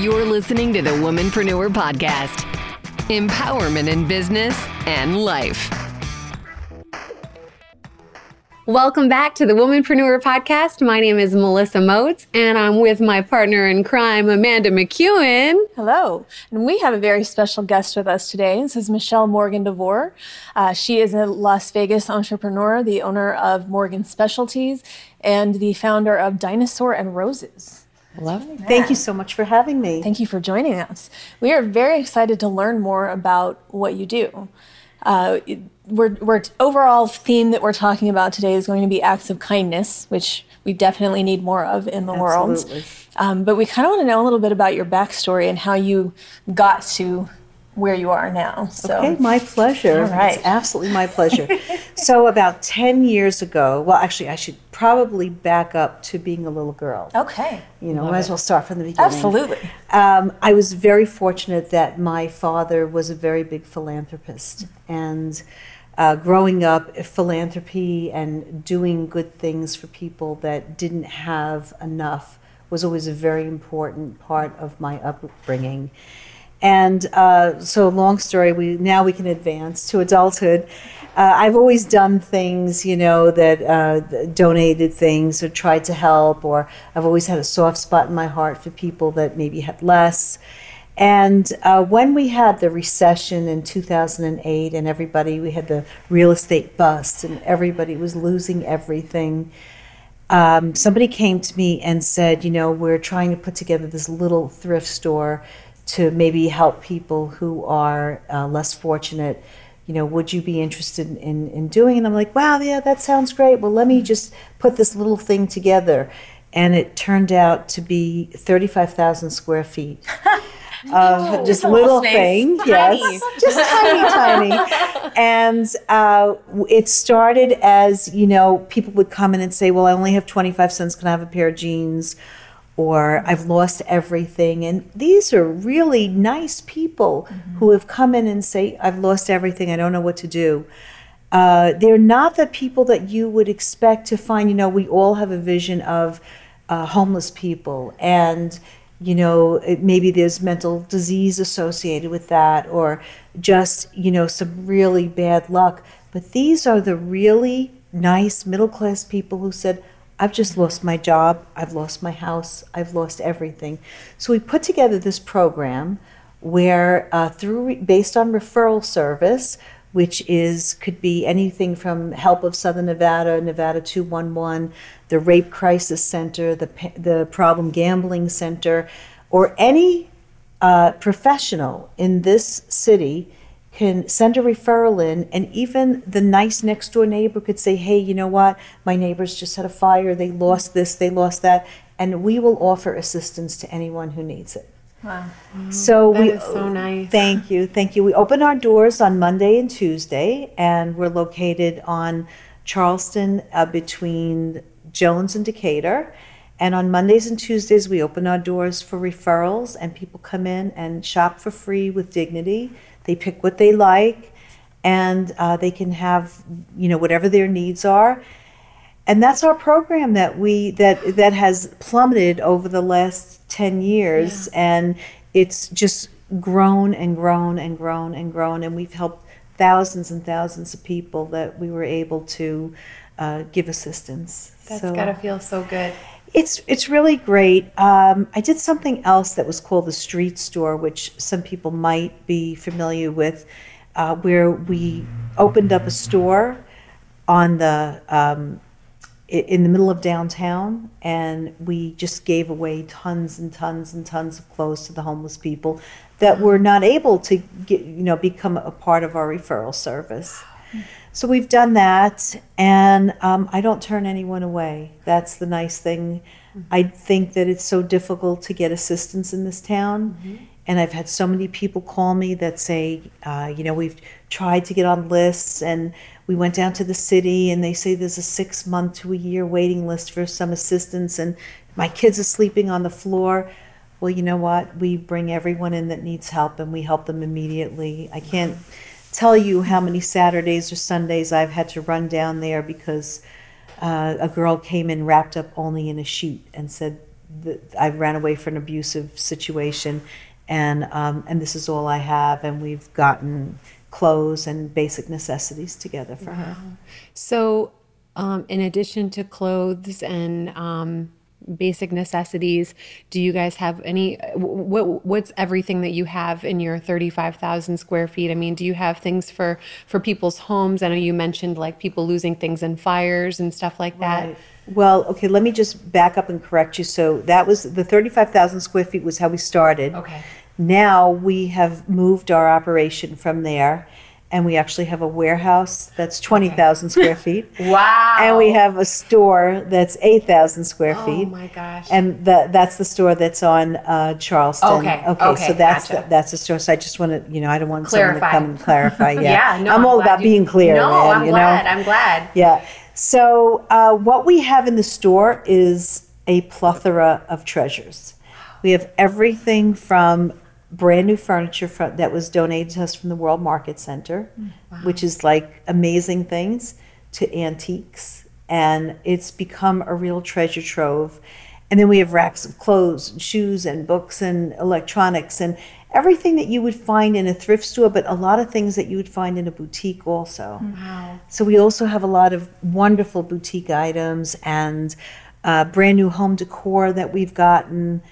You're listening to the Womanpreneur Podcast empowerment in business and life. Welcome back to the Womanpreneur Podcast. My name is Melissa Moats, and I'm with my partner in crime, Amanda McEwen. Hello. And we have a very special guest with us today. This is Michele Morgan-Devore. Uh, she is a Las Vegas entrepreneur, the owner of Morgan Specialties, and the founder of Dinosaur and Roses. Love it. Thank you so much for having me. Thank you for joining us. We are very excited to learn more about what you do. Uh, we're, we're overall theme that we're talking about today is going to be acts of kindness, which we definitely need more of in the Absolutely. world. Um, but we kind of want to know a little bit about your backstory and how you got to where you are now. So. Okay, my pleasure. All right. It's absolutely my pleasure. so, about 10 years ago, well, actually, I should probably back up to being a little girl. Okay. You know, might as well start from the beginning. Absolutely. Um, I was very fortunate that my father was a very big philanthropist. And uh, growing up, philanthropy and doing good things for people that didn't have enough was always a very important part of my upbringing. And uh, so, long story. We now we can advance to adulthood. Uh, I've always done things, you know, that uh, donated things or tried to help, or I've always had a soft spot in my heart for people that maybe had less. And uh, when we had the recession in 2008, and everybody, we had the real estate bust, and everybody was losing everything. Um, somebody came to me and said, you know, we're trying to put together this little thrift store to maybe help people who are uh, less fortunate. You know, would you be interested in, in doing? And I'm like, wow, yeah, that sounds great. Well, let me just put this little thing together. And it turned out to be 35,000 square feet. of just little thing, yes, just tiny, tiny. And uh, it started as you know, people would come in and say, "Well, I only have twenty five cents. Can I have a pair of jeans?" Or I've lost everything. And these are really nice people who have come in and say, I've lost everything. I don't know what to do. Uh, they're not the people that you would expect to find. You know, we all have a vision of uh, homeless people and you know it- maybe there's mental disease associated with that or just you know some really bad luck but these are the really nice middle class people who said i've just lost my job i've lost my house i've lost everything. So we put together this program where uh, through based on referral service which is could be anything from help of southern nevada nevada 211 the rape crisis center the, the problem gambling center or any uh, professional in this city can send a referral in and even the nice next door neighbor could say hey you know what my neighbors just had a fire they lost this they lost that and we will offer assistance to anyone who needs it Wow. so That we is so nice. Thank you, thank you. We open our doors on Monday and Tuesday, and we're located on Charleston uh, between Jones and Decatur. And on Mondays and Tuesdays, we open our doors for referrals, and people come in and shop for free with dignity. They pick what they like, and uh, they can have, you know, whatever their needs are. And that's our program that we that that has plummeted over the last 10 years. And it's just grown and grown and grown and grown. And we've helped thousands and thousands of people that we were able to uh, give assistance. That's So, gotta feel so good. It's it's really great. Um, I did something else that was called the Street Store, which some people might be familiar with, uh, where we opened up a store on the um, in the middle of downtown, and we just gave away tons and tons and tons of clothes to the homeless people that were not able to get you know become a part of our referral service. So we've done that, and um, I don't turn anyone away. That's the nice thing. I think that it's so difficult to get assistance in this town, and I've had so many people call me that say, uh, you know, we've tried to get on lists, and we went down to the city, and they say there's a six month to a year waiting list for some assistance, and my kids are sleeping on the floor. Well, you know what? We bring everyone in that needs help, and we help them immediately. I can't tell you how many Saturdays or Sundays I've had to run down there because uh, a girl came in wrapped up only in a sheet and said, I ran away from an abusive situation, and um, and this is all I have, and we've gotten clothes and basic necessities together for her. So, um, in addition to clothes and um, basic necessities, do you guys have any? What what's everything that you have in your thirty five thousand square feet? I mean, do you have things for for people's homes? I know you mentioned like people losing things in fires and stuff like that. Right. Well, okay, let me just back up and correct you. So that was the 35,000 square feet was how we started. Okay. Now we have moved our operation from there and we actually have a warehouse that's 20,000 square feet. Wow. And we have a store that's 8,000 square Oh feet. Oh my gosh. And the, that's the store that's on uh, Charleston. Okay, Okay. okay, So that's gotcha. the, that's the store. So I just want to, you know, I don't want someone to come and clarify. Yeah. yeah, no, I'm all about you- being clear. No, man, I'm you glad. Know? I'm glad. Yeah. So uh, what we have in the store is a plethora of treasures. We have everything from brand new furniture from, that was donated to us from the World Market Center, which is like amazing things, to antiques, and it's become a real treasure trove. And then we have racks of clothes, and shoes, and books, and electronics, and everything that you would find in a thrift store, but a lot of things that you would find in a boutique also. Wow. So we also have a lot of wonderful boutique items and uh, brand new home decor that we've gotten.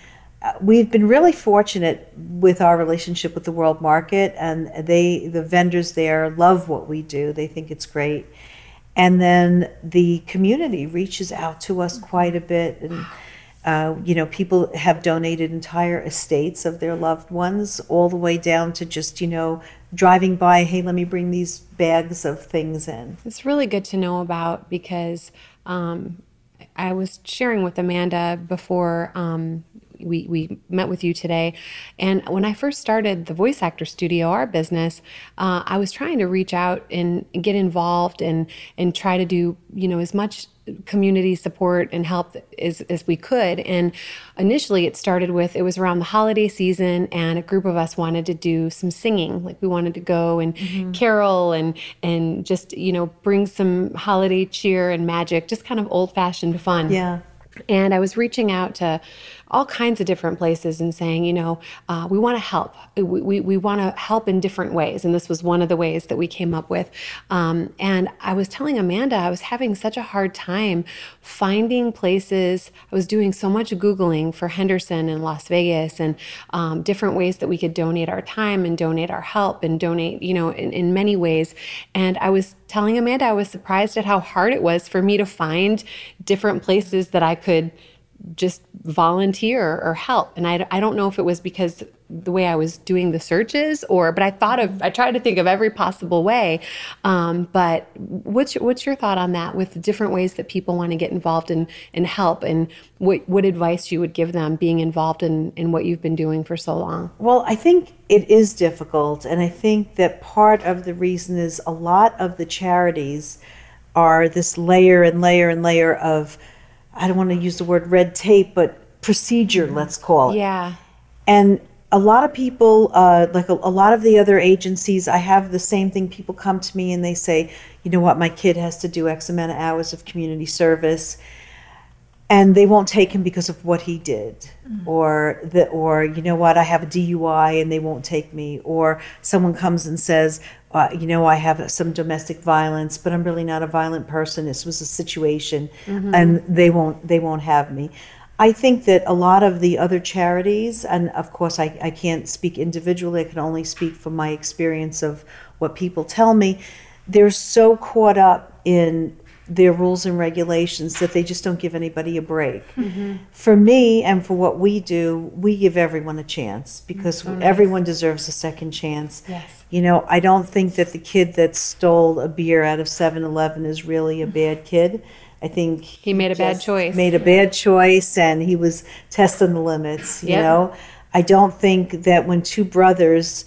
Uh, we've been really fortunate with our relationship with the world market, and they, the vendors there, love what we do. They think it's great, and then the community reaches out to us quite a bit, and uh, you know, people have donated entire estates of their loved ones, all the way down to just you know driving by. Hey, let me bring these bags of things in. It's really good to know about because um, I was sharing with Amanda before um, we, we met with you today. And when I first started the Voice Actor Studio, our business, uh, I was trying to reach out and get involved and, and try to do, you know, as much community support and help as, as we could. And initially it started with, it was around the holiday season and a group of us wanted to do some singing. Like we wanted to go and carol and, and just, you know, bring some holiday cheer and magic, just kind of old fashioned fun. Yeah. And I was reaching out to all kinds of different places and saying, you know, uh, we want to help. We, we, we want to help in different ways. And this was one of the ways that we came up with. Um, and I was telling Amanda, I was having such a hard time finding places. I was doing so much Googling for Henderson and Las Vegas and um, different ways that we could donate our time and donate our help and donate, you know, in, in many ways. And I was telling Amanda, I was surprised at how hard it was for me to find different places that I could just volunteer or help. And I, I don't know if it was because the way I was doing the searches or, but I thought of, I tried to think of every possible way. Um, but what's your, what's your thought on that with different ways that people want to get involved and, and help and what, what advice you would give them being involved in, in what you've been doing for so long? Well, I think it is difficult, and I think that part of the reason is a lot of the charities are this layer and layer and layer of, I don't want to use the word red tape, but procedure, let's call it. Yeah. And a lot of people, uh, like a, a lot of the other agencies, I have the same thing. People come to me and they say, you know what, my kid has to do X amount of hours of community service, and they won't take him because of what he did, or the, or you know what, I have a DUI and they won't take me, or someone comes and says, uh, you know, I have some domestic violence, but I'm really not a violent person. This was a situation, and they won't they won't have me. I think that a lot of the other charities, and of course, I, I can't speak individually, I can only speak from my experience of what people tell me. They're so caught up in their rules and regulations that they just don't give anybody a break. For me and for what we do, we give everyone a chance because everyone deserves a second chance. Yes. You know, I don't think that the kid that stole a beer out of 7 Eleven is really a bad kid. I think he made a bad choice. Made a bad choice and he was testing the limits, you Yep. know? I don't think that when two brothers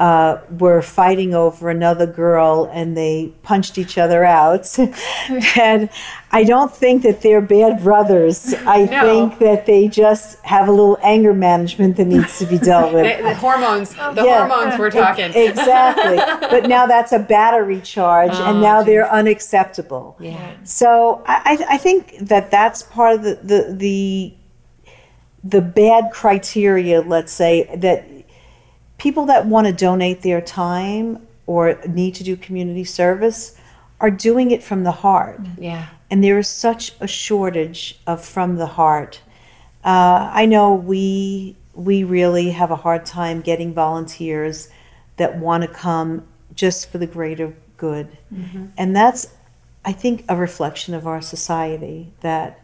uh, were fighting over another girl and they punched each other out. and I don't think that they're bad brothers. I No. think that they just have a little anger management that needs to be dealt with. The, the hormones, the Yeah. hormones we're talking. Exactly. but now that's a battery charge, and now they're unacceptable. Yeah. So I, I I think that that's part of the, the, the the bad criteria, let's say, that people that want to donate their time or need to do community service are doing it from the heart. Yeah. And there is such a shortage of from the heart. Uh, I know we we really have a hard time getting volunteers that want to come just for the greater good. And that's, I think, a reflection of our society that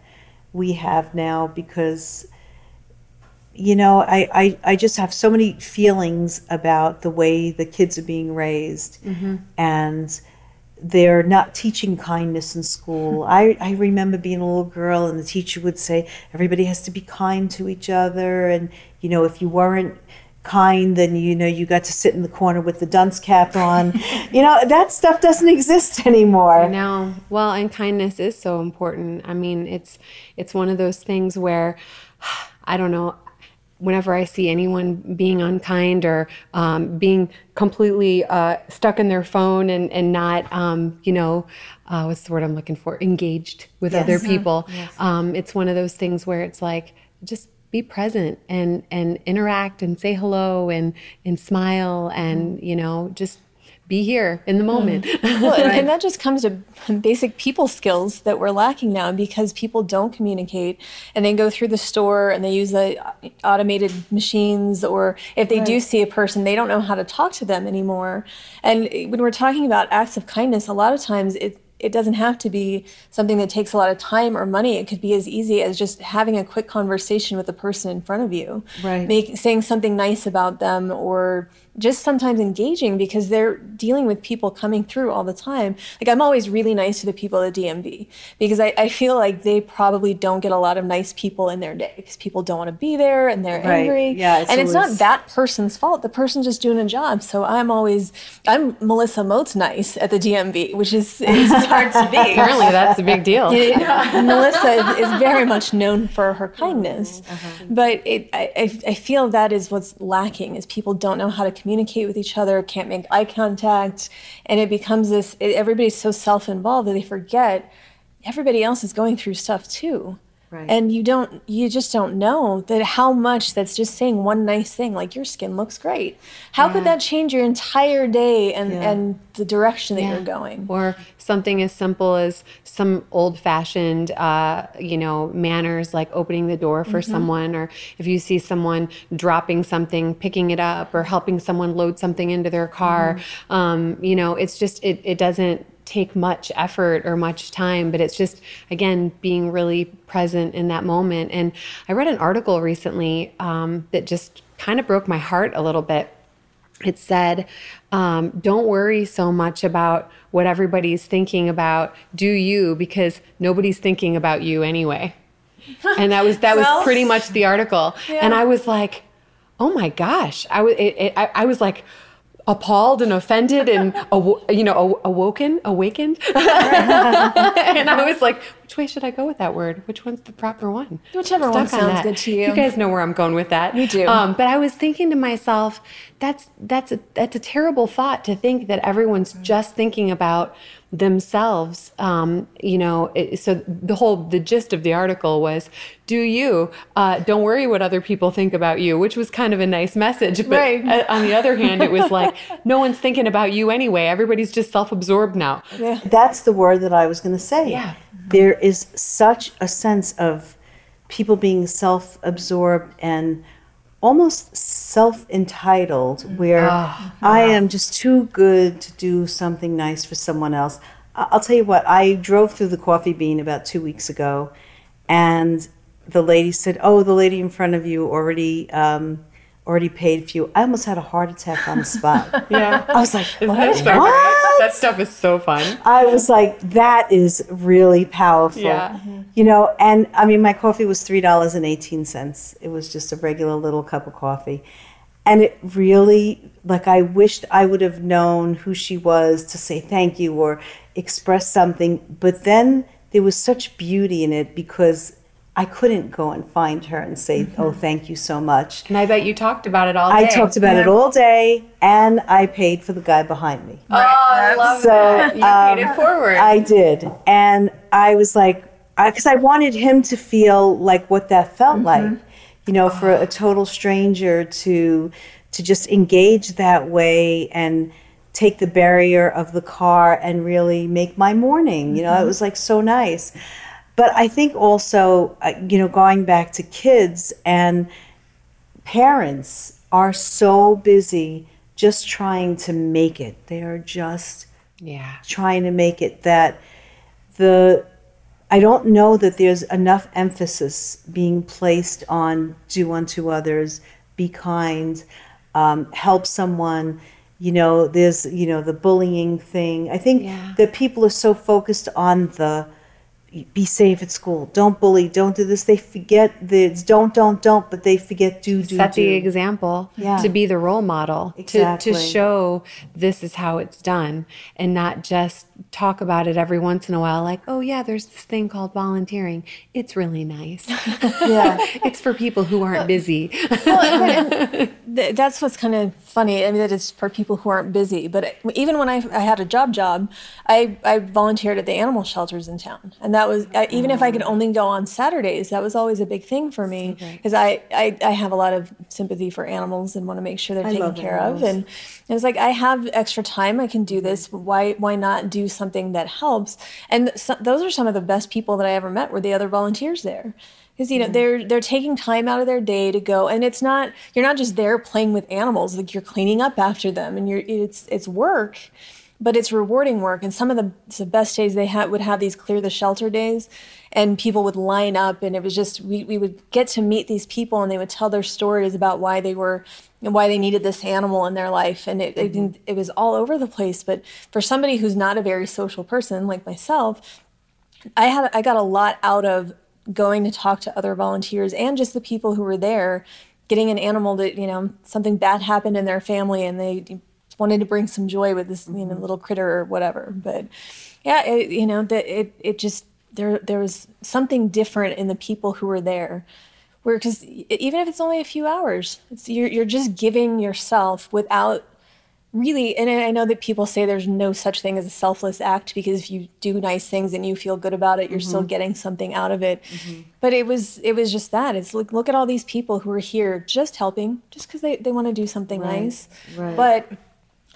we have now because, you know, I, I, I just have so many feelings about the way the kids are being raised. Mm-hmm. And they're not teaching kindness in school. I, I remember being a little girl and the teacher would say everybody has to be kind to each other and you know if you weren't kind then you know you got to sit in the corner with the dunce cap on. you know that stuff doesn't exist anymore. I know. Well, and kindness is so important. I mean, it's it's one of those things where I don't know. Whenever I see anyone being unkind or um, being completely uh, stuck in their phone and and not, um, you know, uh, what's the word I'm looking for? Engaged with other people. Um, it's one of those things where it's like just be present and and interact and say hello and and smile and you know just be here in the hmm. moment. Well, and, and that just comes to basic people skills that we're lacking now because people don't communicate and they go through the store and they use the uh, automated machines or if they do see a person they don't know how to talk to them anymore and when we're talking about acts of kindness a lot of times it it doesn't have to be something that takes a lot of time or money. It could be as easy as just having a quick conversation with the person in front of you, Right. Make, saying something nice about them, or just sometimes engaging because they're dealing with people coming through all the time. Like I'm always really nice to the people at DMV because I, I feel like they probably don't get a lot of nice people in their day because people don't want to be there and they're Right. angry. Yeah, it's and it's not that person's fault. The person's just doing a job. So I'm always I'm Melissa Moats nice at the DMV, which is it's hard to be. Apparently, that's a big deal. It- Melissa is, is very much known for her mm-hmm. kindness, mm-hmm. but it, I, I I feel that is what's lacking is people don't know how to communicate with each other, can't make eye contact, and it becomes this. It, everybody's so self-involved that they forget everybody else is going through stuff too. Right. And you don't, you just don't know that how much that's just saying one nice thing, like your skin looks great. How could that change your entire day and, Yeah. and the direction that Yeah. you're going? Or something as simple as some old fashioned, uh, you know, manners like opening the door for someone, or if you see someone dropping something, picking it up, or helping someone load something into their car. Um, you know, it's just, it, it doesn't take much effort or much time, but it's just, again, being really present in that moment. And I read an article recently um, that just kind of broke my heart a little bit it said, um, "Don't worry so much about what everybody's thinking about. Do you because nobody's thinking about you anyway." And that was that was Well- pretty much the article. And I was like, "Oh my gosh!" I was it, it, I, I was like appalled and offended and awo- you know aw- awoken awakened. And i was like which way should i go with that word which one's the proper one Whichever one Stuck on sounds good to you. you guys know where i'm going with that You do. um, but i was thinking to myself that's that's a that's a terrible thought to think that everyone's just thinking about themselves um, you know it, so the whole the gist of the article was do you uh, don't worry what other people think about you which was kind of a nice message but Right. uh, on the other hand it was like no one's thinking about you anyway everybody's just self-absorbed now Yeah. That's the word that I was going to say. Yeah. There is such a sense of people being self absorbed and almost self entitled, where I am just too good to do something nice for someone else. I'll tell you what, I drove through the coffee bean about two weeks ago, and the lady said, Oh, the lady in front of you already. Um, Already paid for you. I almost had a heart attack on the spot. yeah I was like, Isn't what? that so? What? that stuff is so fun I was like, that is really powerful. Yeah. You know, and I mean, my coffee was $3.18. It was just a regular little cup of coffee. And it really, like, I wished I would have known who she was to say thank you or express something. But then there was such beauty in it because I couldn't go and find her and say, mm-hmm. oh, thank you so much. and i bet you talked about it all day. I talked about it all day and I paid for the guy behind me. oh i love So, that you paid um, it forward I did. And I was like, because I, wanted him to feel like what that felt mm-hmm. like. you know, for a total stranger to to just engage that way and take the barrier of the car and really make my morning. You know, it mm-hmm. was like so nice. But I think also, uh, you know, going back to kids and parents are so busy just trying to make it. They are just Yeah. trying to make it that the I don't know that there's enough emphasis being placed on do unto others, be kind, um, help someone. You know, there's you know the bullying thing. I think Yeah. that people are so focused on the be safe at school, don't bully, don't do this. They forget the it's don't, don't, don't, but they forget do, do, set do. the example Yeah. to be the role model to, Exactly. to show this is how it's done and not just talk about it every once in a while like oh yeah there's this thing called volunteering it's really nice Yeah. it's for people who aren't busy Th- that's what's kind of funny. I mean, it is for people who aren't busy. But even when I, I had a job job, I, I volunteered at the animal shelters in town, and that was I, even if I could only go on Saturdays, that was always a big thing for me. Because I, I I have a lot of sympathy for animals and want to make sure they're taken care of. And it was like I have extra time, I can do this. Why why not do something that helps? And so, those are some of the best people that I ever met were the other volunteers there. Because you know they're they're taking time out of their day to go and it's not you're not just there playing with animals like you're cleaning up after them and you're it's it's work but it's rewarding work. And some of the, the best days they had would have these clear the shelter days and people would line up and it was just we, we would get to meet these people and they would tell their stories about why they were and why they needed this animal in their life. And it, it, it was all over the place. But for somebody who's not a very social person like myself I had I got a lot out of going to talk to other volunteers and just the people who were there, getting an animal that you know something bad happened in their family and they wanted to bring some joy with this you know mm-hmm. little critter or whatever. But yeah, it, you know that it it just there there was something different in the people who were there. Where because even if it's only a few hours, it's you're you're just giving yourself without really and i know that people say there's no such thing as a selfless act because if you do nice things and you feel good about it you're still mm-hmm. getting something out of it. Mm-hmm. But it was it was just that. It's like look at all these people who are here just helping just because they, they want to do something nice. Right. but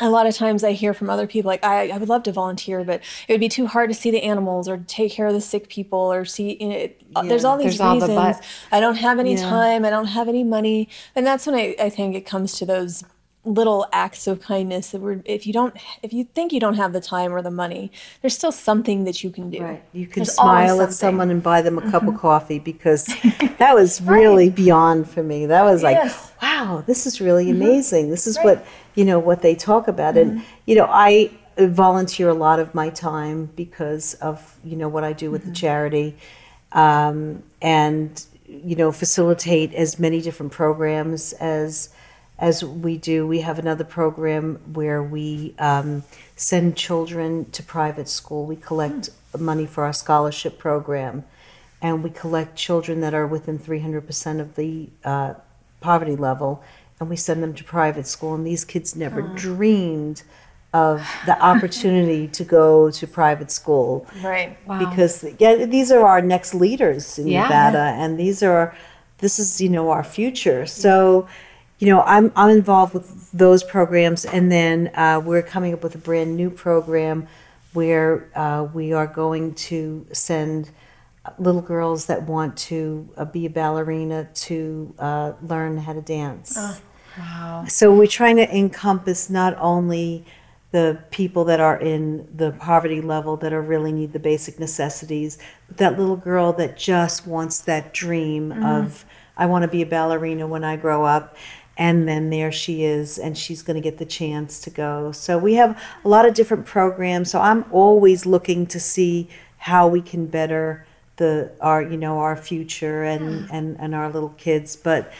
a lot of times I hear from other people like I, I would love to volunteer, but it would be too hard to see the animals or take care of the sick people or see. You know, it, uh, There's all these There's all the reasons. I don't have any Yeah. time. I don't have any money, and that's when I, I think it comes to those little acts of kindness that we're if you don't if you think you don't have the time or the money there's still something that you can do Right. You can There's smile at someone and buy them a cup of mm-hmm. coffee because that was really beyond for me. That was like, Yes. wow, this is really mm-hmm. amazing. This is what, you know, what they talk about. And, mm-hmm. you know, I uh, volunteer a lot of my time because of, you know, what I do with the charity. Um, and, you know, facilitate as many different programs as as we do. We have another program where we um, send children to private school. We collect money for our scholarship program, and we collect children that are within 300% of the uh, poverty level, and we send them to private school. And these kids never dreamed of the opportunity to go to private school right because yeah, these are our next leaders in Yeah. Nevada, and these are this is you know our future. So, you know, I'm I'm involved with those programs, and then uh, we're coming up with a brand new program where uh, we are going to send little girls that want to uh, be a ballerina to uh, learn how to dance. wow So we're trying to encompass not only the people that are in the poverty level that are really need the basic necessities, but that little girl that just wants that dream of I want to be a ballerina when I grow up. And then there she is, and she's going to get the chance to go. So we have a lot of different programs. So I'm always looking to see how we can better the our you know our future and and and our little kids. But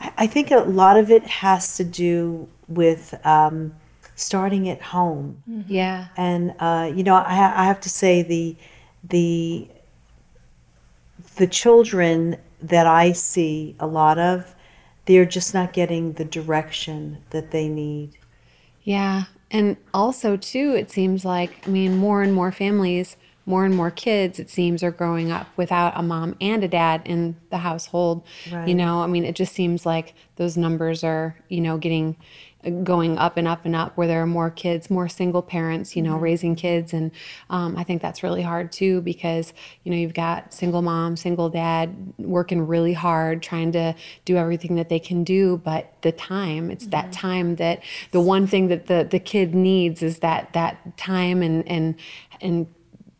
I I think a lot of it has to do with um, starting at home, yeah and uh, you know, I, I have to say the the the children that I see a lot of, they're just not getting the direction that they need. Yeah. And also, too, it seems like, I mean, more and more families more and more kids, it seems, are growing up without a mom and a dad in the household. Right. You know, I mean, it just seems like those numbers are, you know, getting going up and up and up where there are more kids more single parents you know raising kids. And um, i think that's really hard too because you know you've got single mom single dad working really hard trying to do everything that they can do. But the time it's that time that the one thing that the the kid needs is that that time and and and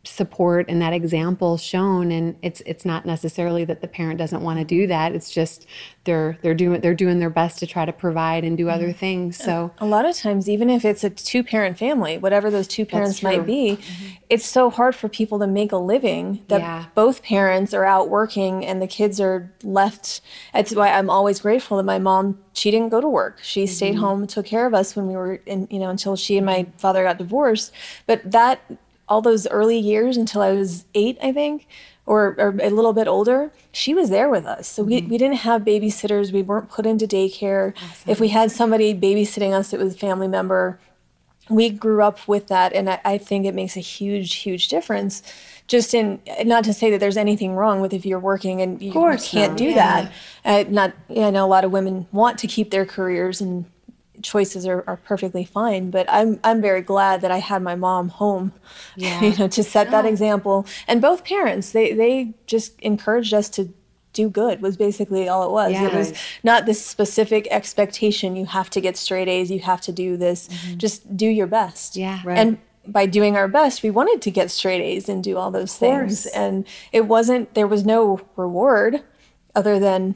support and that example shown and it's it's not necessarily that the parent doesn't want to do that it's just they're they're doing they're doing their best to try to provide and do mm-hmm. other things so A lot of times, even if it's a two parent family, whatever those two parents might be, mm-hmm. it's so hard for people to make a living that Yeah. both parents are out working and the kids are left. That's why I'm always grateful that my mom, she didn't go to work. She stayed mm-hmm. home took care of us when we were in, you know, until she and my father got divorced. But that, all those early years until I was eight, I think. Or, or a little bit older, she was there with us. So we, we didn't have babysitters. We weren't put into daycare. If we had somebody babysitting us, it was a family member we grew up with that and I, I think it makes a huge huge difference just in not to say that there's anything wrong with if you're working and you, you can't not. do that uh, not yeah, i know a lot of women want to keep their careers and choices are, are perfectly fine but i'm i'm very glad that i had my mom home Yeah. you know to set that oh. example. And both parents they they just encouraged us to do good was basically all it was. It was not this specific expectation you have to get straight a's you have to do this. Mm-hmm. Just do your best. Yeah. Right. and by doing our best we wanted to get straight a's and do all those things. and it wasn't there was no reward other than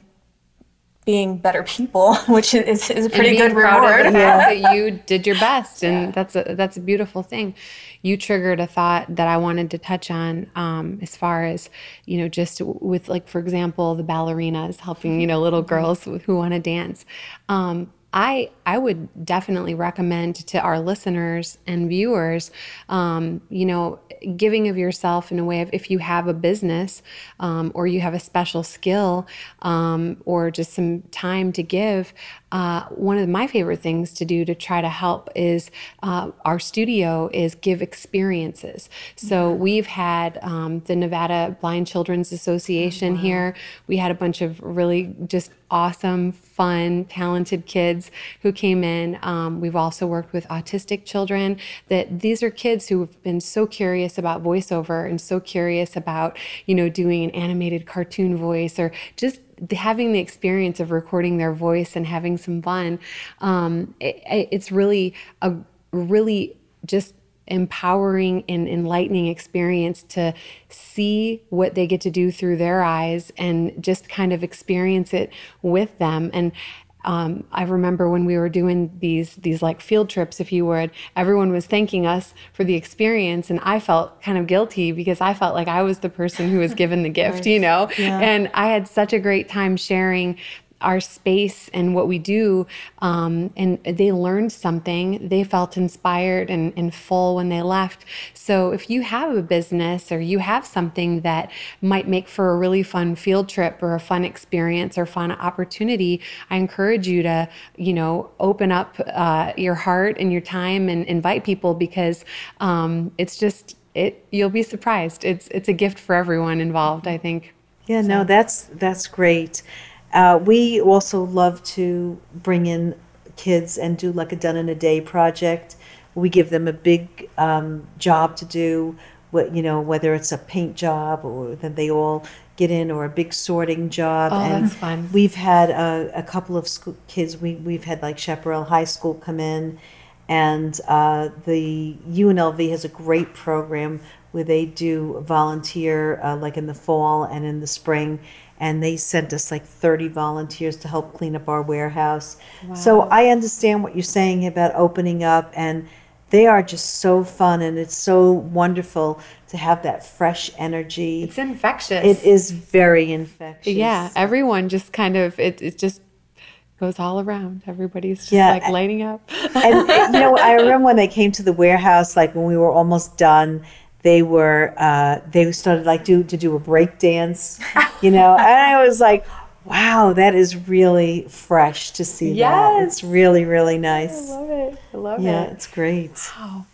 being better people which is, is a pretty good reward. fact that you did your best and that's a that's a beautiful thing. You triggered a thought that i wanted to touch on um, as far as you know just with like for example the ballerinas helping you know little girls who want to dance. Um, I I would definitely recommend to our listeners and viewers, um, you know, giving of yourself in a way of if you have a business um, or you have a special skill um, or just some time to give. Uh, one of my favorite things to do to try to help is uh, our studio is give experiences. So we've had um, the Nevada Blind Children's Association here. We had a bunch of really just awesome, fun, talented kids who came in. Um, we've also worked with autistic children. That these are kids who have been so curious about voiceover and so curious about you know doing an animated cartoon voice or just having the experience of recording their voice and having some fun. Um, it, it's really a really just empowering and enlightening experience to see what they get to do through their eyes and just kind of experience it with them and um, I remember when we were doing these these like field trips, if you would, everyone was thanking us for the experience, and I felt kind of guilty because I felt like I was the person who was given the gift, you know. And I had such a great time sharing our space and what we do um, and they learned something. They felt inspired and, and full when they left. So if you have a business or you have something that might make for a really fun field trip or a fun experience or fun opportunity i encourage you to you know open up uh, your heart and your time and invite people because um, it's just it you'll be surprised. It's it's a gift for everyone involved i think. Yeah, no, that's that's great. Uh, we also love to bring in kids and do like a done in a day project. We give them a big um, job to do, what you know, whether it's a paint job or that they all get in, or a big sorting job. Oh, and that's fun. We've had a, a couple of school kids. We we've had like Chaparral High School come in, and uh, the UNLV has a great program where they do volunteer uh, like in the fall and in the spring and they sent us like 30 volunteers to help clean up our warehouse. So i understand what you're saying about opening up and they are just so fun and it's so wonderful to have that fresh energy. It's infectious. It is very infectious. Yeah, everyone just kind of it it just goes all around. Everybody's just Yeah, like lighting up. and you know, I remember when they came to the warehouse, like when we were almost done, they were uh, they started like do to do a break dance, you know, and I was like, wow, that is really fresh to see. that. It's really really nice. I love it. I love it. Yeah, it's great. Wow.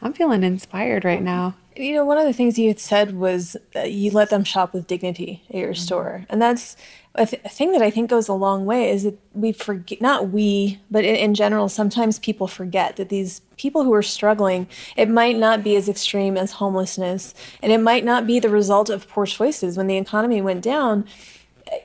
I'm feeling inspired right now. You know, one of the things you had said was that you let them shop with dignity at your store. And that's a, th- a thing that I think goes a long way is that we forget, not we, but in, in general, sometimes people forget that these people who are struggling, it might not be as extreme as homelessness, and it might not be the result of poor choices. When the economy went down,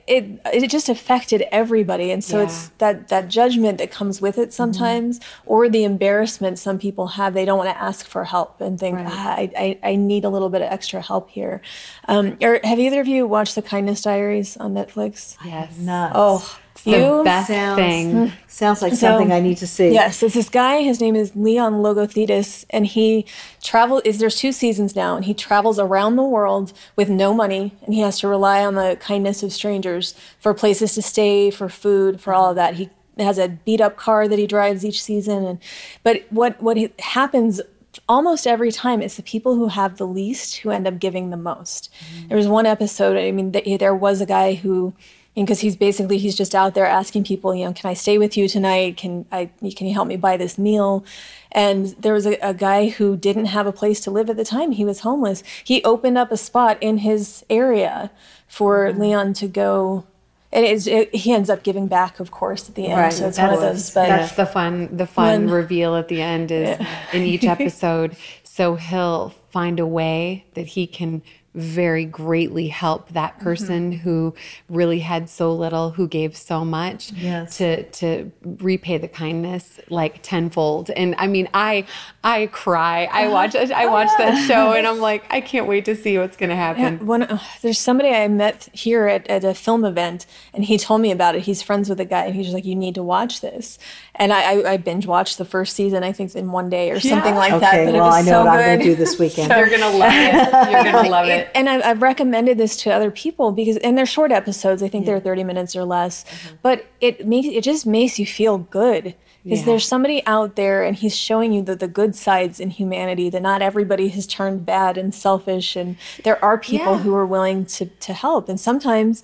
it it just affected everybody and so Yeah. it's that that judgment that comes with it sometimes or the embarrassment some people have they don't want to ask for help and think Right. ah, I, I I need a little bit of extra help here um, or have either of you watched the kindness diaries on netflix Yes. Nuts. oh the you best Sounds- thing. Sounds like So- something I need to see. Yes, it's this guy. His name is Leon Logothetis, and he travel is there's two seasons now, and he travels around the world with no money, and he has to rely on the kindness of strangers for places to stay, for food, for all of that. He has a beat up car that he drives each season, and but what what happens almost every time it's the people who have the least who end up giving the most. Mm. There was one episode. I mean, th- there was a guy who because he's basically he's just out there asking people you know can i stay with you tonight? Can i can you help me buy this meal? And there was a, a guy who didn't have a place to live at the time. He was homeless. He opened up a spot in his area for mm-hmm. leon to go. And it, he ends up giving back of course at the end. Right, so it's of one of those but That's the fun the fun When- reveal at the end is in each episode. So he'll find a way that he can very greatly help that person who really had so little, who gave so much Yes. to to repay the kindness like tenfold. And I mean I I cry. I watch I watch that show and I'm like, I can't wait to see what's gonna happen. One, uh, there's somebody I met here at, at a film event, and he told me about it. He's friends with a guy, and he's just like, "You need to watch this." And I, I, I binge watched the first season, I think, in one day or something like that. Okay, But well, it was I know so what I'm good. going to do this weekend. You're gonna love it. You're gonna love it. And I've, I've recommended this to other people because, and they're short episodes. I think they're 30 minutes or less, mm-hmm. but it makes it just makes you feel good. Because Yeah. there's somebody out there and he's showing you the, the good sides in humanity, that not everybody has turned bad and selfish, and there are people Yeah. who are willing to, to help. And sometimes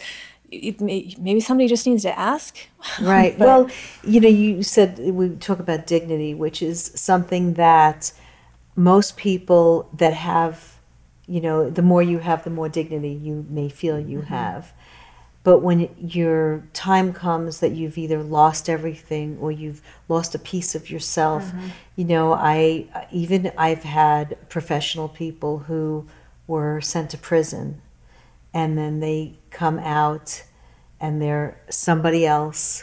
it may, maybe somebody just needs to ask. Right. well, you know, you said we talk about dignity, which is something that most people that have, you know, the more you have, the more dignity you may feel you mm-hmm. have. But when your time comes that you've either lost everything or you've lost a piece of yourself, mm-hmm. you know, I even I've had professional people who were sent to prison and then they come out and they're somebody else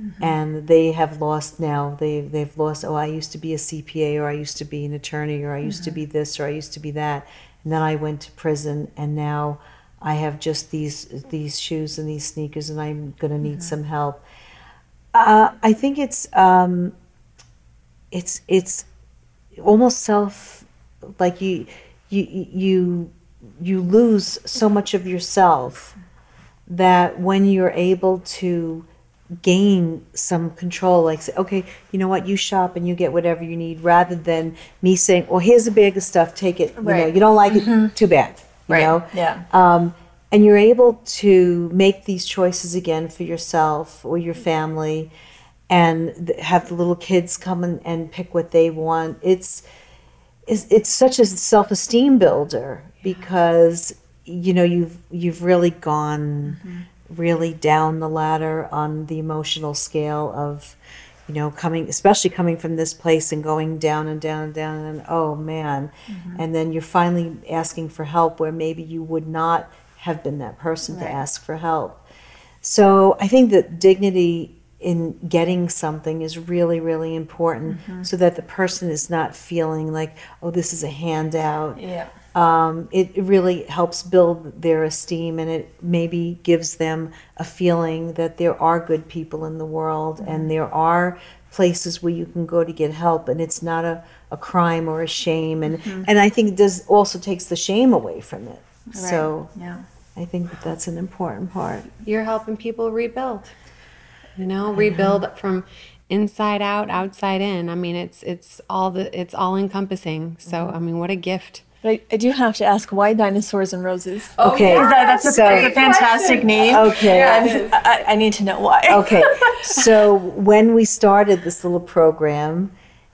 mm-hmm. and they have lost now. They they've lost oh I used to be a CPA or I used to be an attorney or I used to be this or I used to be that and then I went to prison and now I have just these these shoes and these sneakers and I'm going to need some help. Uh, I think it's um, it's it's almost self like you you you you lose so much of yourself that when you're able to gain some control like say okay you know what? You shop and you get whatever you need rather than me saying well here's a bag of stuff take it you know you don't like it? Too bad you Right. know? Yeah. um, and you're able to make these choices again for yourself or your family and have the little kids come and, and pick what they want. It's it's, it's such a self-esteem builder because you know you've you've really gone really down the ladder on the emotional scale of you know coming especially coming from this place and going down and down and down and oh man. Mm-hmm. And then you're finally asking for help where maybe you would not have been that person to ask for help. So I think that dignity in getting something is really, really important mm-hmm. so that the person is not feeling like, oh, this is a handout. Yeah. Um, it, really helps build their esteem and it maybe gives them a feeling that there are good people in the world mm-hmm. and there are places where you can go to get help and it's not a, a crime or a shame. And, mm-hmm. and I think it does also takes the shame away from it. So Yeah. I think that that's an important part. You're helping people rebuild. You know, rebuild from inside out, outside in. I mean, it's it's all the it's all encompassing. So, mm-hmm. I mean, what a gift. But I, I do have to ask why dinosaurs and roses? Okay. That- that's, a, So- that's a fantastic name. Okay. I'm- I, I need to know why. okay so when we started this little program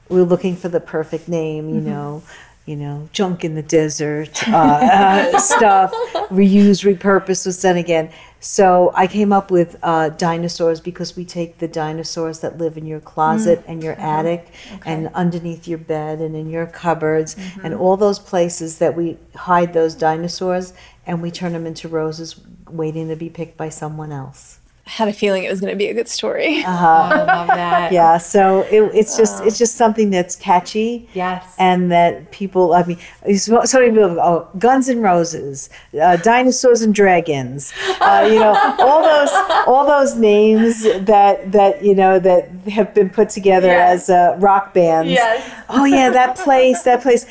we were looking for the perfect name, you know, you know, junk in the desert, uh, uh, stuff, reuse, repurpose was done again. So I came up with uh, dinosaurs because we take the dinosaurs that live in your closet mm. and your uh-huh. attic and underneath your bed and in your cupboards and mm-hmm. all those places that we hide those dinosaurs and we turn them into roses waiting to be picked by someone else. I had a feeling it was going to be a good story. Oh, I love that. Yeah, so it, it's just it's just something that's catchy. Yes. and that people. I mean, so so many people. go, Oh, Guns and Roses, uh, dinosaurs and dragons. Uh, you know, all those all those names that that you know that have been put together Yes. as uh, rock bands. Yes. Oh yeah, that place, that place.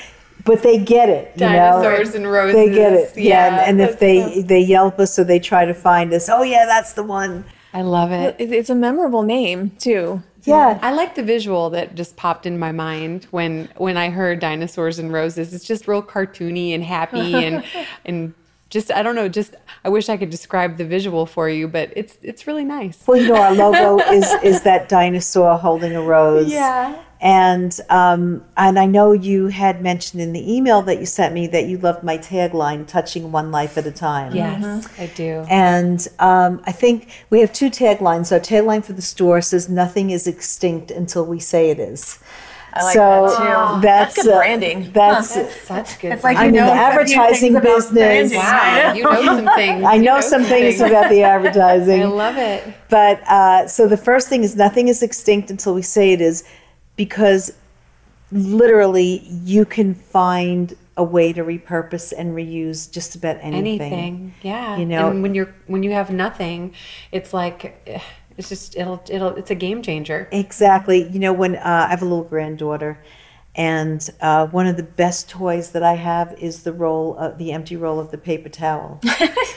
But they get it. You know? Dinosaurs and roses. They get it. Yeah, and, and if they so- they yelp us or they try to find us, oh yeah, that's the one. I love it. It- It's a memorable name too. Yeah, I like the visual that just popped in my mind when when I heard dinosaurs and roses. It's just real cartoony and happy and and just I don't know. Just I wish I could describe the visual for you, but it's it's really nice. Well, you know, our logo is is that dinosaur holding a rose. Yeah. And um, and I know you had mentioned in the email that you sent me that you loved my tagline, "Touching one life at a time." Yes, I do. And um, I think we have two taglines. Our tagline for the store says, "Nothing is extinct until we say it is." I like so that too. That's, That's good uh, branding. That's Such good. It's like I'm you in know the advertising business. wow, you know some things. I You know some things about the advertising. I love it. But uh, so the first thing is nothing is extinct until we say it is, because literally you can find a way to repurpose and reuse just about anything. Anything, yeah. You know- and when you're when you have nothing, it's like it's just it'll it'll it's a game changer. Exactly. You know, when uh, I have a little granddaughter, and uh, one of the best toys that I have is the roll, of, the empty roll of the paper towel.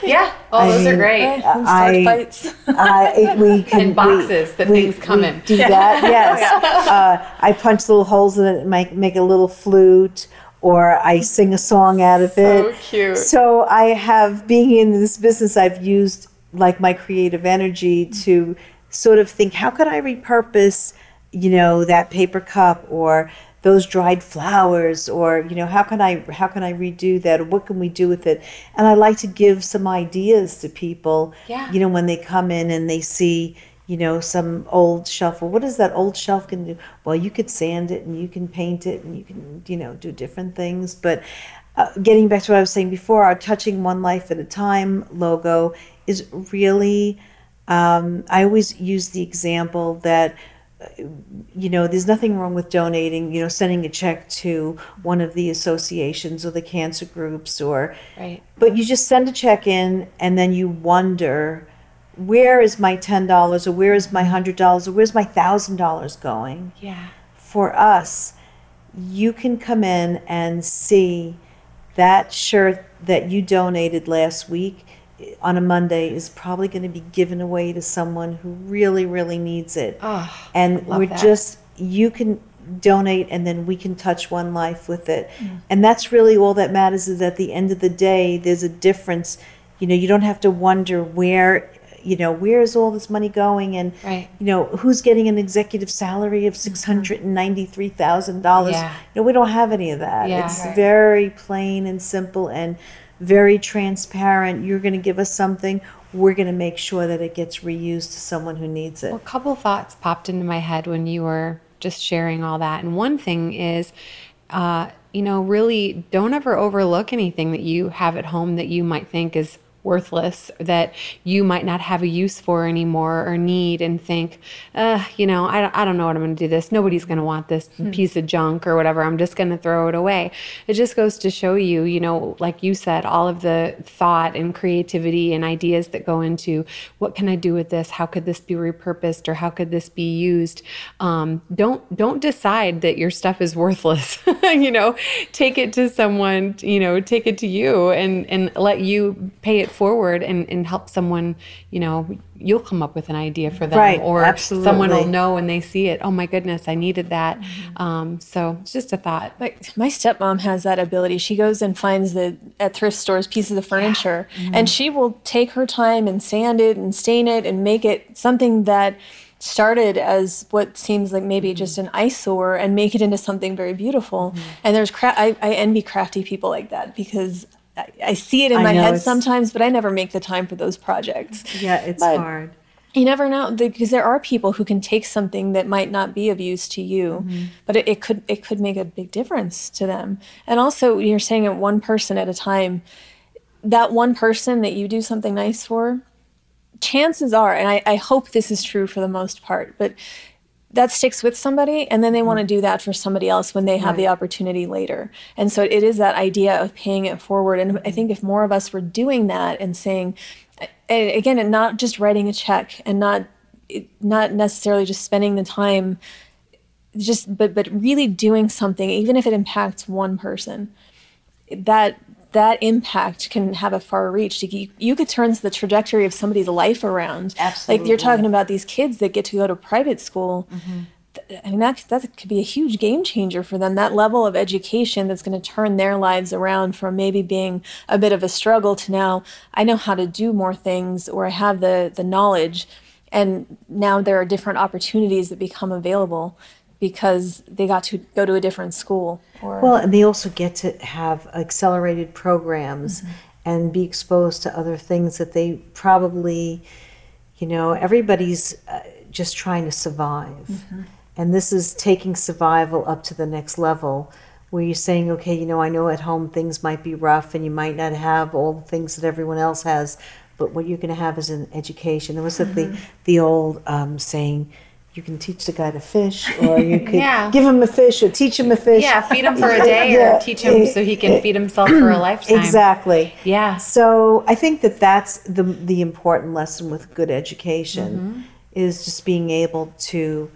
Yeah. Oh, I those mean, are great. Sword I- fights. Uh, we can And boxes we, that we- things come we in. Do that? Yes. uh, I punch little holes in it, and make make a little flute, or I sing a song out of So it. cute. So I have being in this business, I've used like my creative energy to sort of think, how could I repurpose, you know, that paper cup or those dried flowers or you know how can i how can i redo that? Or what can we do with it? And i like to give some ideas to people Yeah. you know when they come in and they see you know some old shelf. Well what is that old shelf going to do? Well you could sand it and you can paint it and you can you know do different things. But uh, getting back to what i was saying before our touching one life at a time logo is really um, i always use the example that you know, there's nothing wrong with donating, you know, sending a check to one of the associations or the cancer groups or, Right. but you just send a check in and then you wonder, where is my $10 or where is my $100 or where's my $1,000 going? Yeah. For us, you can come in and see that shirt that you donated last week on a Monday is probably going to be given away to someone who really, really needs it. Oh, and we're that. just, you can donate and then we can touch one life with it. Mm. And that's really all that matters is at the end of the day, there's a difference. You know, you don't have to wonder where, you know, where is all this money going and, Right. you know, who's getting an executive salary of mm-hmm. $693,000. Yeah. You know, we don't have any of that. Yeah. It's Right. very plain and simple and very transparent. You're going to give us something, we're going to make sure that it gets reused to someone who needs it. Well, a couple thoughts popped into my head when you were just sharing all that. And one thing is, uh, you know, really don't ever overlook anything that you have at home that you might think is worthless, that you might not have a use for anymore or need, and think, uh, you know, I, don't- I don't know what I'm going to do this. Nobody's going to want this piece of junk or whatever. I'm just going to throw it away. It just goes to show you, you know, like you said, all of the thought and creativity and ideas that go into what can I do with this? How could this be repurposed or how could this be used? Um, don't don't decide that your stuff is worthless. you know, take it to someone. You know, take it to you and and let you pay it forward and and help someone. You know, you'll come up with an idea for them, Right, or someone will know when they see it. Oh my goodness, I needed that. Um, so it's just a thought. Like my stepmom has that ability. She goes and finds the at thrift stores pieces of furniture, and she will take her time and sand it and stain it and make it something that started as what seems like maybe mm-hmm. just an eyesore and make it into something very beautiful. Mm-hmm. And there's cra- I, I envy crafty people like that because I, I see it in I my head sometimes, but I never make the time for those projects. Yeah, it's but hard. You never know because there are people who can take something that might not be of use to you, mm-hmm. but it, it could it could make a big difference to them. And also, you're saying it one person at a time. That one person that you do something nice for, chances are, and I, I hope this is true for the most part, but that sticks with somebody and then they want to mm. do that for somebody else when they have right. the opportunity later and so it is that idea of paying it forward and i think if more of us were doing that and saying and again and not just writing a check and not not necessarily just spending the time just but but really doing something even if it impacts one person that that impact can have a far reach. You, you could turn the trajectory of somebody's life around. Absolutely. Like you're talking about these kids that get to go to private school. Mm-hmm. I mean, that, that could be a huge game changer for them. That level of education that's going to turn their lives around from maybe being a bit of a struggle to now, I know how to do more things or I have the, the knowledge. And now there are different opportunities that become available because they got to go to a different school. Or, well, and they also get to have accelerated programs mm-hmm. and be exposed to other things that they probably, you know, everybody's uh, just trying to survive. Mm-hmm. And this is taking survival up to the next level where you're saying, okay, you know, I know at home things might be rough and you might not have all the things that everyone else has, but what you're going to have is an education. There was mm-hmm. the, the old um, saying, you can teach the guy to fish, or you could yeah. give him a fish, or teach him a fish. Yeah, feed him for a day, yeah. or teach him so he can feed himself for a lifetime. Exactly. Yeah. So I think that that's the the important lesson with good education mm-hmm. is just being able to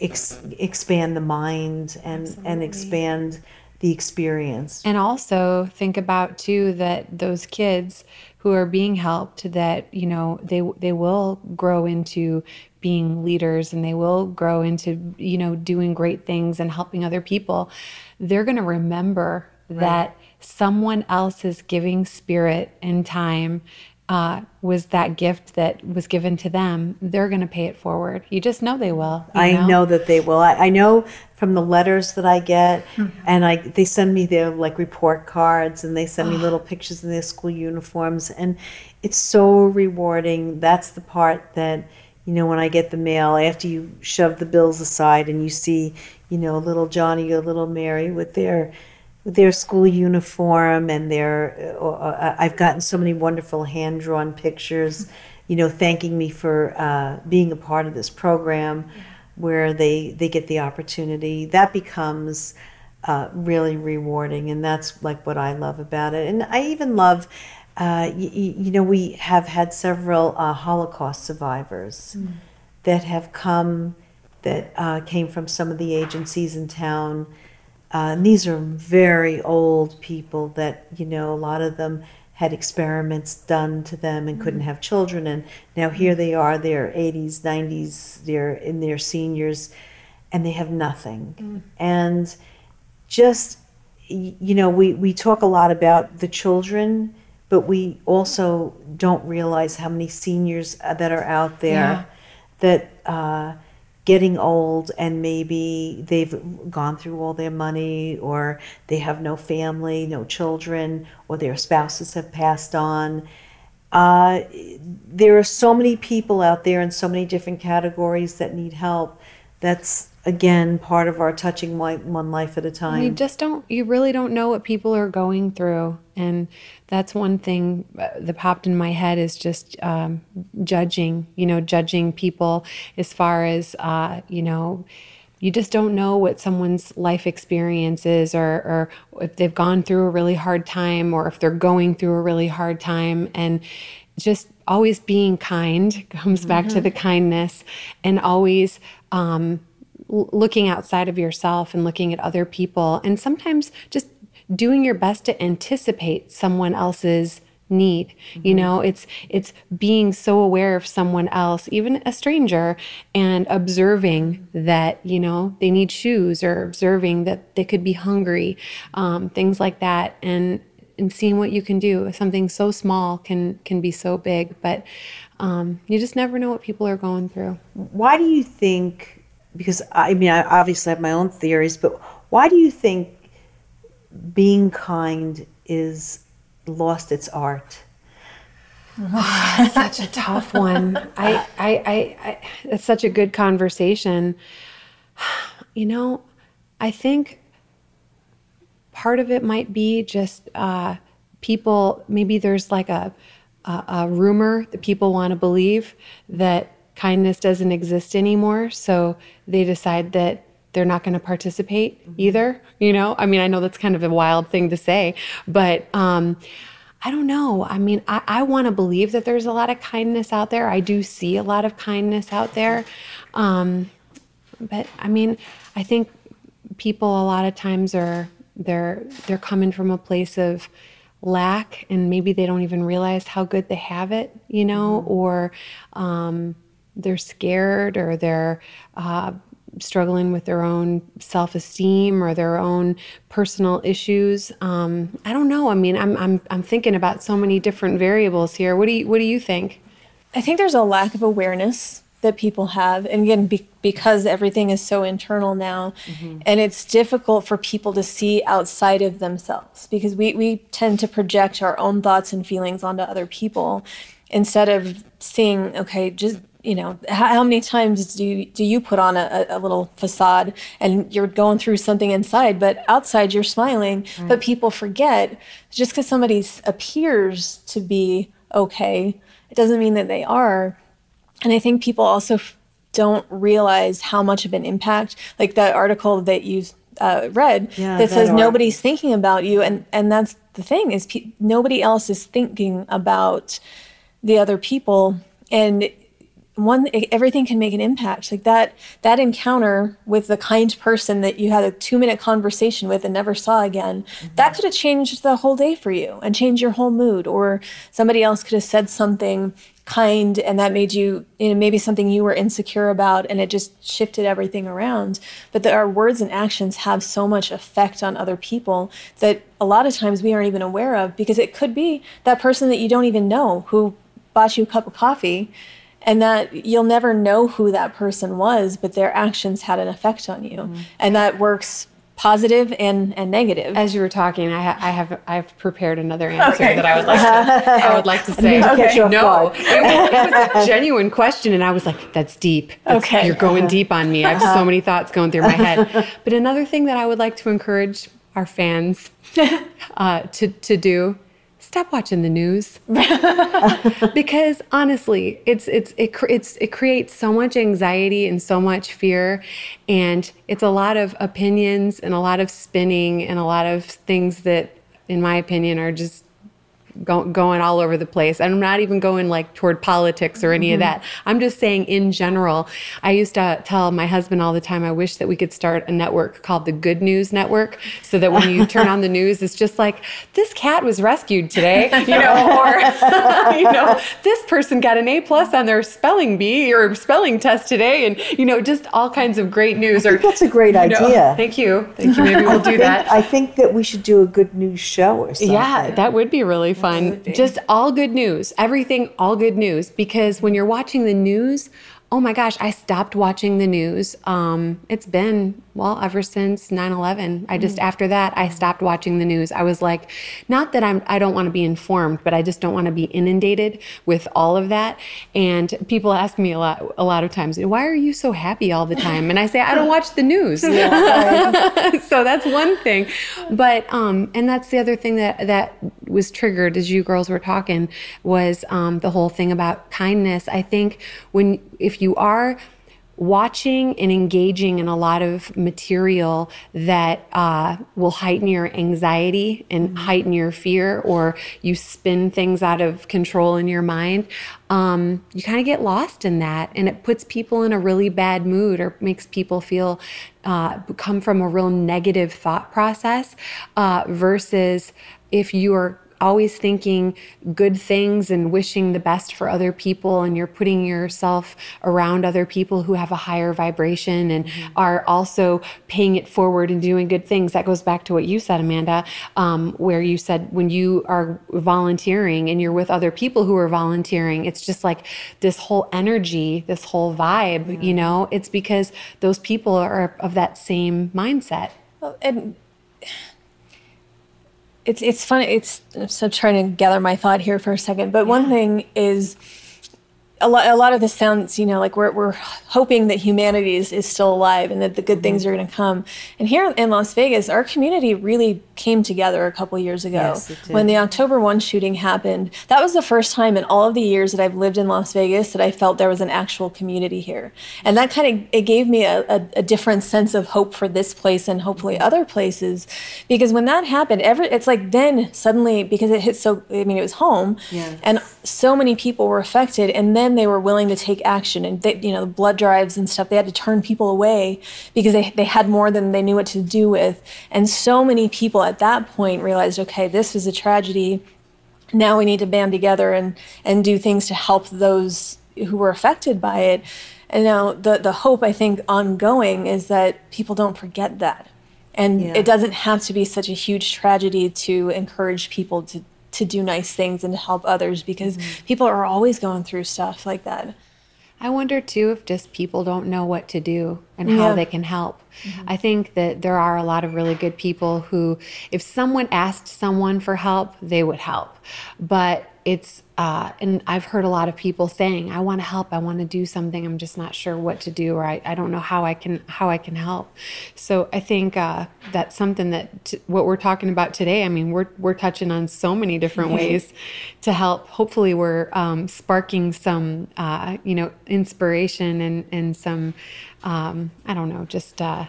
ex- expand the mind and Absolutely. and expand the experience. And also think about too that those kids who are being helped that you know they they will grow into being leaders and they will grow into you know doing great things and helping other people they're going to remember right. that someone else's giving spirit and time uh, was that gift that was given to them, they're going to pay it forward. You just know they will. I know? know? that they will. I, I, know from the letters that I get, mm-hmm. and I they send me their like report cards, and they send me little pictures in their school uniforms, and it's so rewarding. That's the part that you know, when I get the mail, after you shove the bills aside and you see, you know, little Johnny or little Mary with their their school uniform and their, uh, uh, I've gotten so many wonderful hand drawn pictures, you know, thanking me for uh, being a part of this program, where they they get the opportunity. That becomes uh, really rewarding, and that's like what I love about it. And I even love uh, you, you, know, we have had several uh, Holocaust survivors mm. that have come, that uh, came from some of the agencies in town. Uh, and these are very old people that, you know, a lot of them had experiments done to them and couldn't have children. And now here they are, they're 80s, 90s, they're in their seniors, and they have nothing. Mm. And just, you know, we, we talk a lot about the children but we also don't realize how many seniors uh, that are out there yeah. that uh, getting old and maybe they've gone through all their money or they have no family, no children, or their spouses have passed on. Uh, there are so many people out there in so many different categories that need help. That's again part of our touching one life at a time. You just don't, you really don't know what people are going through. And that's one thing that popped in my head is just um, judging, you know, judging people as far as, uh, you know, you just don't know what someone's life experience is or, or if they've gone through a really hard time or if they're going through a really hard time. And just always being kind comes mm-hmm. back to mm-hmm. the kindness and always, um, looking outside of yourself and looking at other people and sometimes just doing your best to anticipate someone else's need mm-hmm. you know it's it's being so aware of someone else even a stranger and observing that you know they need shoes or observing that they could be hungry um, things like that and and seeing what you can do something so small can can be so big but um, you just never know what people are going through. Why do you think? Because I mean, I obviously have my own theories, but why do you think being kind is lost its art? such a tough one. I, I, I, I, it's such a good conversation. You know, I think part of it might be just uh, people. Maybe there's like a, a, a rumor that people want to believe that kindness doesn't exist anymore, so they decide that they're not going to participate mm-hmm. either. You know, I mean, I know that's kind of a wild thing to say, but. Um, I don't know. I mean, I, I want to believe that there's a lot of kindness out there. I do see a lot of kindness out there. Um, but I mean, I think people a lot of times are they're they're coming from a place of lack and maybe they don't even realize how good they have it, you know, mm-hmm. or um, they're scared or they're uh, struggling with their own self esteem or their own personal issues. Um, I don't know. I mean, I'm, I'm, I'm thinking about so many different variables here. What do you, what do you think? I think there's a lack of awareness that people have. And again, be, because everything is so internal now, mm-hmm. and it's difficult for people to see outside of themselves because we, we tend to project our own thoughts and feelings onto other people instead of seeing, okay, just you know how, how, many times do you, do you put on a, a, little facade and you're going through something inside but outside you're smiling right. but people forget just because somebody appears to be okay it doesn't mean that they are. And i think people also f- don't realize how much of an impact like that article that you uh, read yeah, that, that says nobody's thinking about you and and that's the thing is pe- nobody else is thinking about the other people. And one everything can make an impact. Like that that encounter with the kind person that you had a two minute conversation with and never saw again mm-hmm. that could have changed the whole day for you and changed your whole mood. Or somebody else could have said something kind and that made you, you know, maybe something you were insecure about and it just shifted everything around. But that our words and actions have so much effect on other people that a lot of times we aren't even aware of because it could be that person that you don't even know who bought you a cup of coffee and that you'll never know who that person was but their actions had an effect on you mm-hmm. and that works positive and, and negative. As you were talking, I, ha- I have I've prepared another answer okay. that I would like to I would like to say. okay. No, it was, it was, a genuine question, and I was like, "That's deep. That's, okay, you're going deep on me. I have so many thoughts going through my head." But another thing that I would like to encourage our fans uh, to to do stop watching the news. Because honestly it's it's it, it's it creates so much anxiety and so much fear. And it's a lot of opinions and a lot of spinning and a lot of things that in my opinion are just go, going all over the place. And I'm not even going like toward politics or any mm-hmm. of that. I'm just saying in general. I used to tell my husband all the time, I wish that we could start a network called the Good News Network, so that when you turn on the news, it's just like this cat was rescued today, you know, or you know, this person got an A plus on their spelling bee or spelling test today, and you know, just all kinds of great news. Or that's a great idea. Know, thank you, thank you. Maybe we'll do think, that. I think that we should do a good news show or something. Yeah, that would be really fun. Just all good news. Everything all good news. Because when you're watching the news, oh my gosh, I stopped watching the news. Um, it's been, well, ever since 9 11. I just, mm. after that, I stopped watching the news. I was like, not that I'm, I don't want to be informed, but I just don't want to be inundated with all of that. And people ask me a lot, a lot of times, why are you so happy all the time? And I say, I don't watch the news. so that's one thing. But, um, and that's the other thing that, that was triggered as you girls were talking was um, the whole thing about kindness. I think when, if you are watching and engaging in a lot of material that uh, will heighten your anxiety and mm-hmm. heighten your fear, or you spin things out of control in your mind, um, you kind of get lost in that. And it puts people in a really bad mood or makes people feel uh, come from a real negative thought process uh, versus if you are always thinking good things and wishing the best for other people and you're putting yourself around other people who have a higher vibration and mm-hmm. are also paying it forward and doing good things that goes back to what you said amanda um, where you said when you are volunteering and you're with other people who are volunteering it's just like this whole energy this whole vibe mm-hmm. you know it's because those people are of that same mindset well, and it's it's funny. It's I'm trying to gather my thought here for a second. But yeah. one thing is a lot, a lot of this sounds, you know, like we're, we're hoping that humanity is, is still alive and that the good mm-hmm. things are going to come. And here in Las Vegas, our community really came together a couple years ago yes, when the October 1 shooting happened. That was the first time in all of the years that I've lived in Las Vegas that I felt there was an actual community here. And that kind of, it gave me a, a, a different sense of hope for this place and hopefully mm-hmm. other places. Because when that happened, every, it's like then suddenly, because it hit so, I mean, it was home yeah. and so many people were affected. And then they were willing to take action and they, you know the blood drives and stuff they had to turn people away because they, they had more than they knew what to do with. And so many people at that point realized okay this is a tragedy. Now we need to band together and and do things to help those who were affected by it. And now the the hope i think ongoing is that people don't forget that. And yeah. it doesn't have to be such a huge tragedy to encourage people to to do nice things and to help others because mm-hmm. people are always going through stuff like that. I wonder too if just people don't know what to do and yeah. how they can help. Mm-hmm. I think that there are a lot of really good people who, if someone asked someone for help, they would help. But it's uh, and I've heard a lot of people saying, "I want to help. I want to do something. I'm just not sure what to do, or I, I don't know how I can how I can help." So I think uh, that's something that t- what we're talking about today. I mean, we're we're touching on so many different ways to help. Hopefully, we're um, sparking some uh, you know inspiration and and some um, I don't know just uh,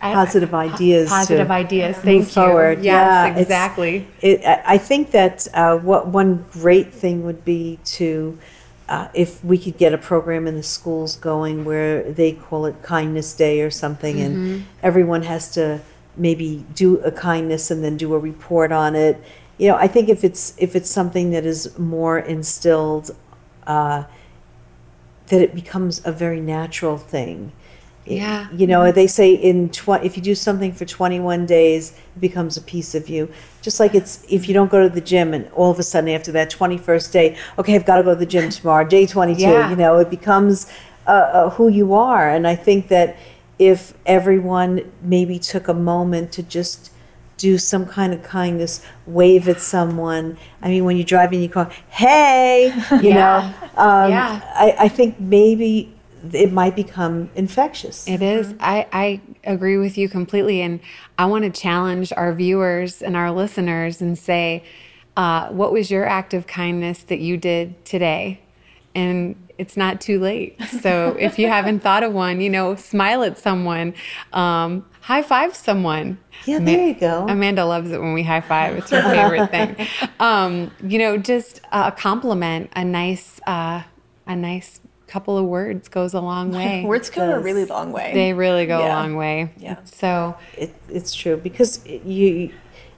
positive ideas. Positive ideas. Thank forward. Yes, yeah, exactly. It, I think that uh, what one great thing would be to. Uh, if we could get a program in the schools going where they call it kindness day or something mm-hmm. and everyone has to maybe do a kindness and then do a report on it you know i think if it's if it's something that is more instilled uh, that it becomes a very natural thing yeah. You know, they say in tw- if you do something for 21 days, it becomes a piece of you. Just like it's if you don't go to the gym and all of a sudden after that 21st day, okay, I've got to go to the gym tomorrow, day 22, yeah. you know, it becomes uh, uh, who you are. And I think that if everyone maybe took a moment to just do some kind of kindness, wave at someone. I mean, when you're driving your car, hey, you yeah. know, um, yeah. I, I think maybe it might become infectious. It is. I, I agree with you completely. And I want to challenge our viewers and our listeners and say, uh, what was your act of kindness that you did today? And it's not too late. So if you haven't thought of one, you know, smile at someone, um, high five someone. Yeah, there you go. Amanda loves it when we high five. It's her favorite thing. Um, you know, just a compliment, a nice, uh, a nice couple of words goes a long way. words go a really long way. They really go yeah. a long way. Yeah. So it, it's true because you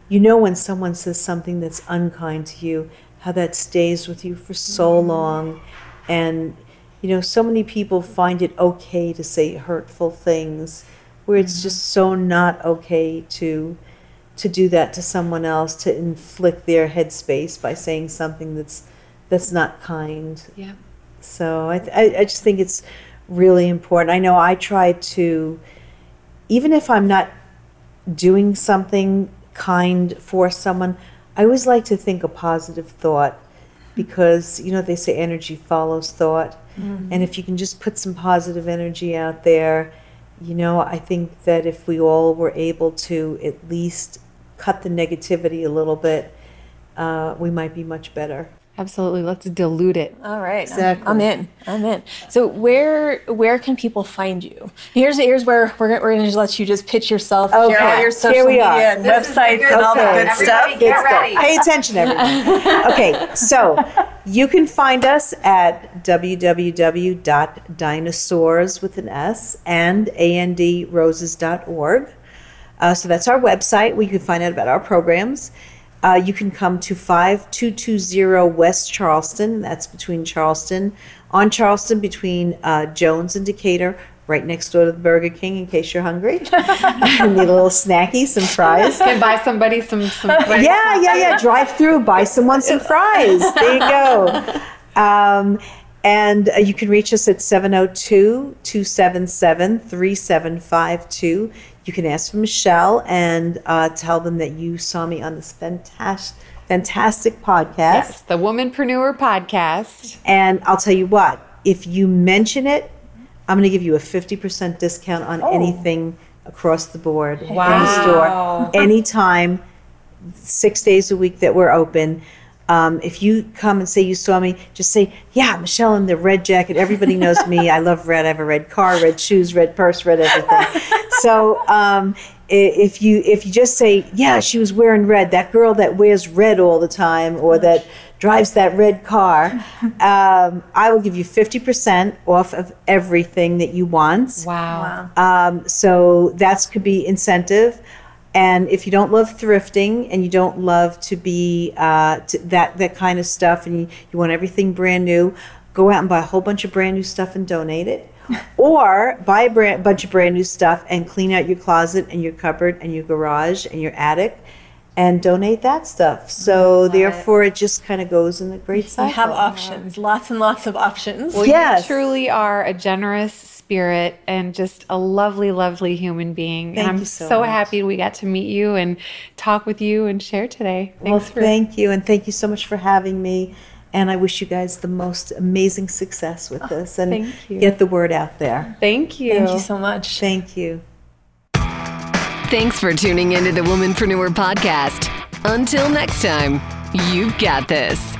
you know when someone says something that's unkind to you, how that stays with you for so mm-hmm. long, and you know so many people find it okay to say hurtful things, where it's mm-hmm. just so not okay to to do that to someone else to inflict their headspace by saying something that's that's not kind. Yeah. So I, I, I just think it's really important. I know I try to, even if I'm not doing something kind for someone, I always like to think a positive thought because, you know, they say energy follows thought. Mm-hmm. And if you can just put some positive energy out there, you know, I think that if we all were able to at least cut the negativity a little bit, uh, we might be much better. Absolutely. Let's dilute it. All right. Exactly. I'm, in. I'm in. So where where can people find you? Here's here's where we're, we're going to let you just pitch yourself, okay. share all your social Here we media are. and websites and all the good Everybody stuff. Get ready. Pay attention, everyone. okay, so you can find us at www.dinosaurs with an S and androses.org. Uh, so that's our website where you can find out about our programs. Uh, you can come to 5220 West Charleston. That's between Charleston, on Charleston, between uh, Jones and Decatur, right next door to the Burger King in case you're hungry. Need a little snacky, some fries. Can buy somebody some some. Yeah, yeah, yeah. Drive through, buy someone some fries. There you go. Um, and uh, you can reach us at 702 277 3752. You can ask for Michele and uh, tell them that you saw me on this fantastic, fantastic podcast. Yes, the Womanpreneur podcast. And I'll tell you what, if you mention it, I'm going to give you a 50% discount on anything across the board in the store, anytime, six days a week that we're open. Um, if you come and say you saw me, just say, "Yeah, Michele in the red jacket." Everybody knows me. I love red. I have a red car, red shoes, red purse, red everything. so um, if you if you just say, "Yeah, she was wearing red," that girl that wears red all the time, or that drives that red car, um, I will give you fifty percent off of everything that you want. Wow. Um, so that could be incentive. And if you don't love thrifting and you don't love to be uh, to that that kind of stuff, and you, you want everything brand new, go out and buy a whole bunch of brand new stuff and donate it, or buy a brand, bunch of brand new stuff and clean out your closet and your cupboard and your garage and your attic, and donate that stuff. So therefore, it just kind of goes in the great cycle. You have options, lots and lots of options. Well, Yes. you truly are a generous spirit and just a lovely, lovely human being. Thank and I'm you so so happy we got to meet you and talk with you and share today. Well, Thanks for thank you, and thank you so much for having me. And I wish you guys the most amazing success with oh, this, and thank you. get the word out there. thank you. Thank you so much. Thank you. Thanks for tuning into the Womanpreneur Podcast. Until next time, you've got this.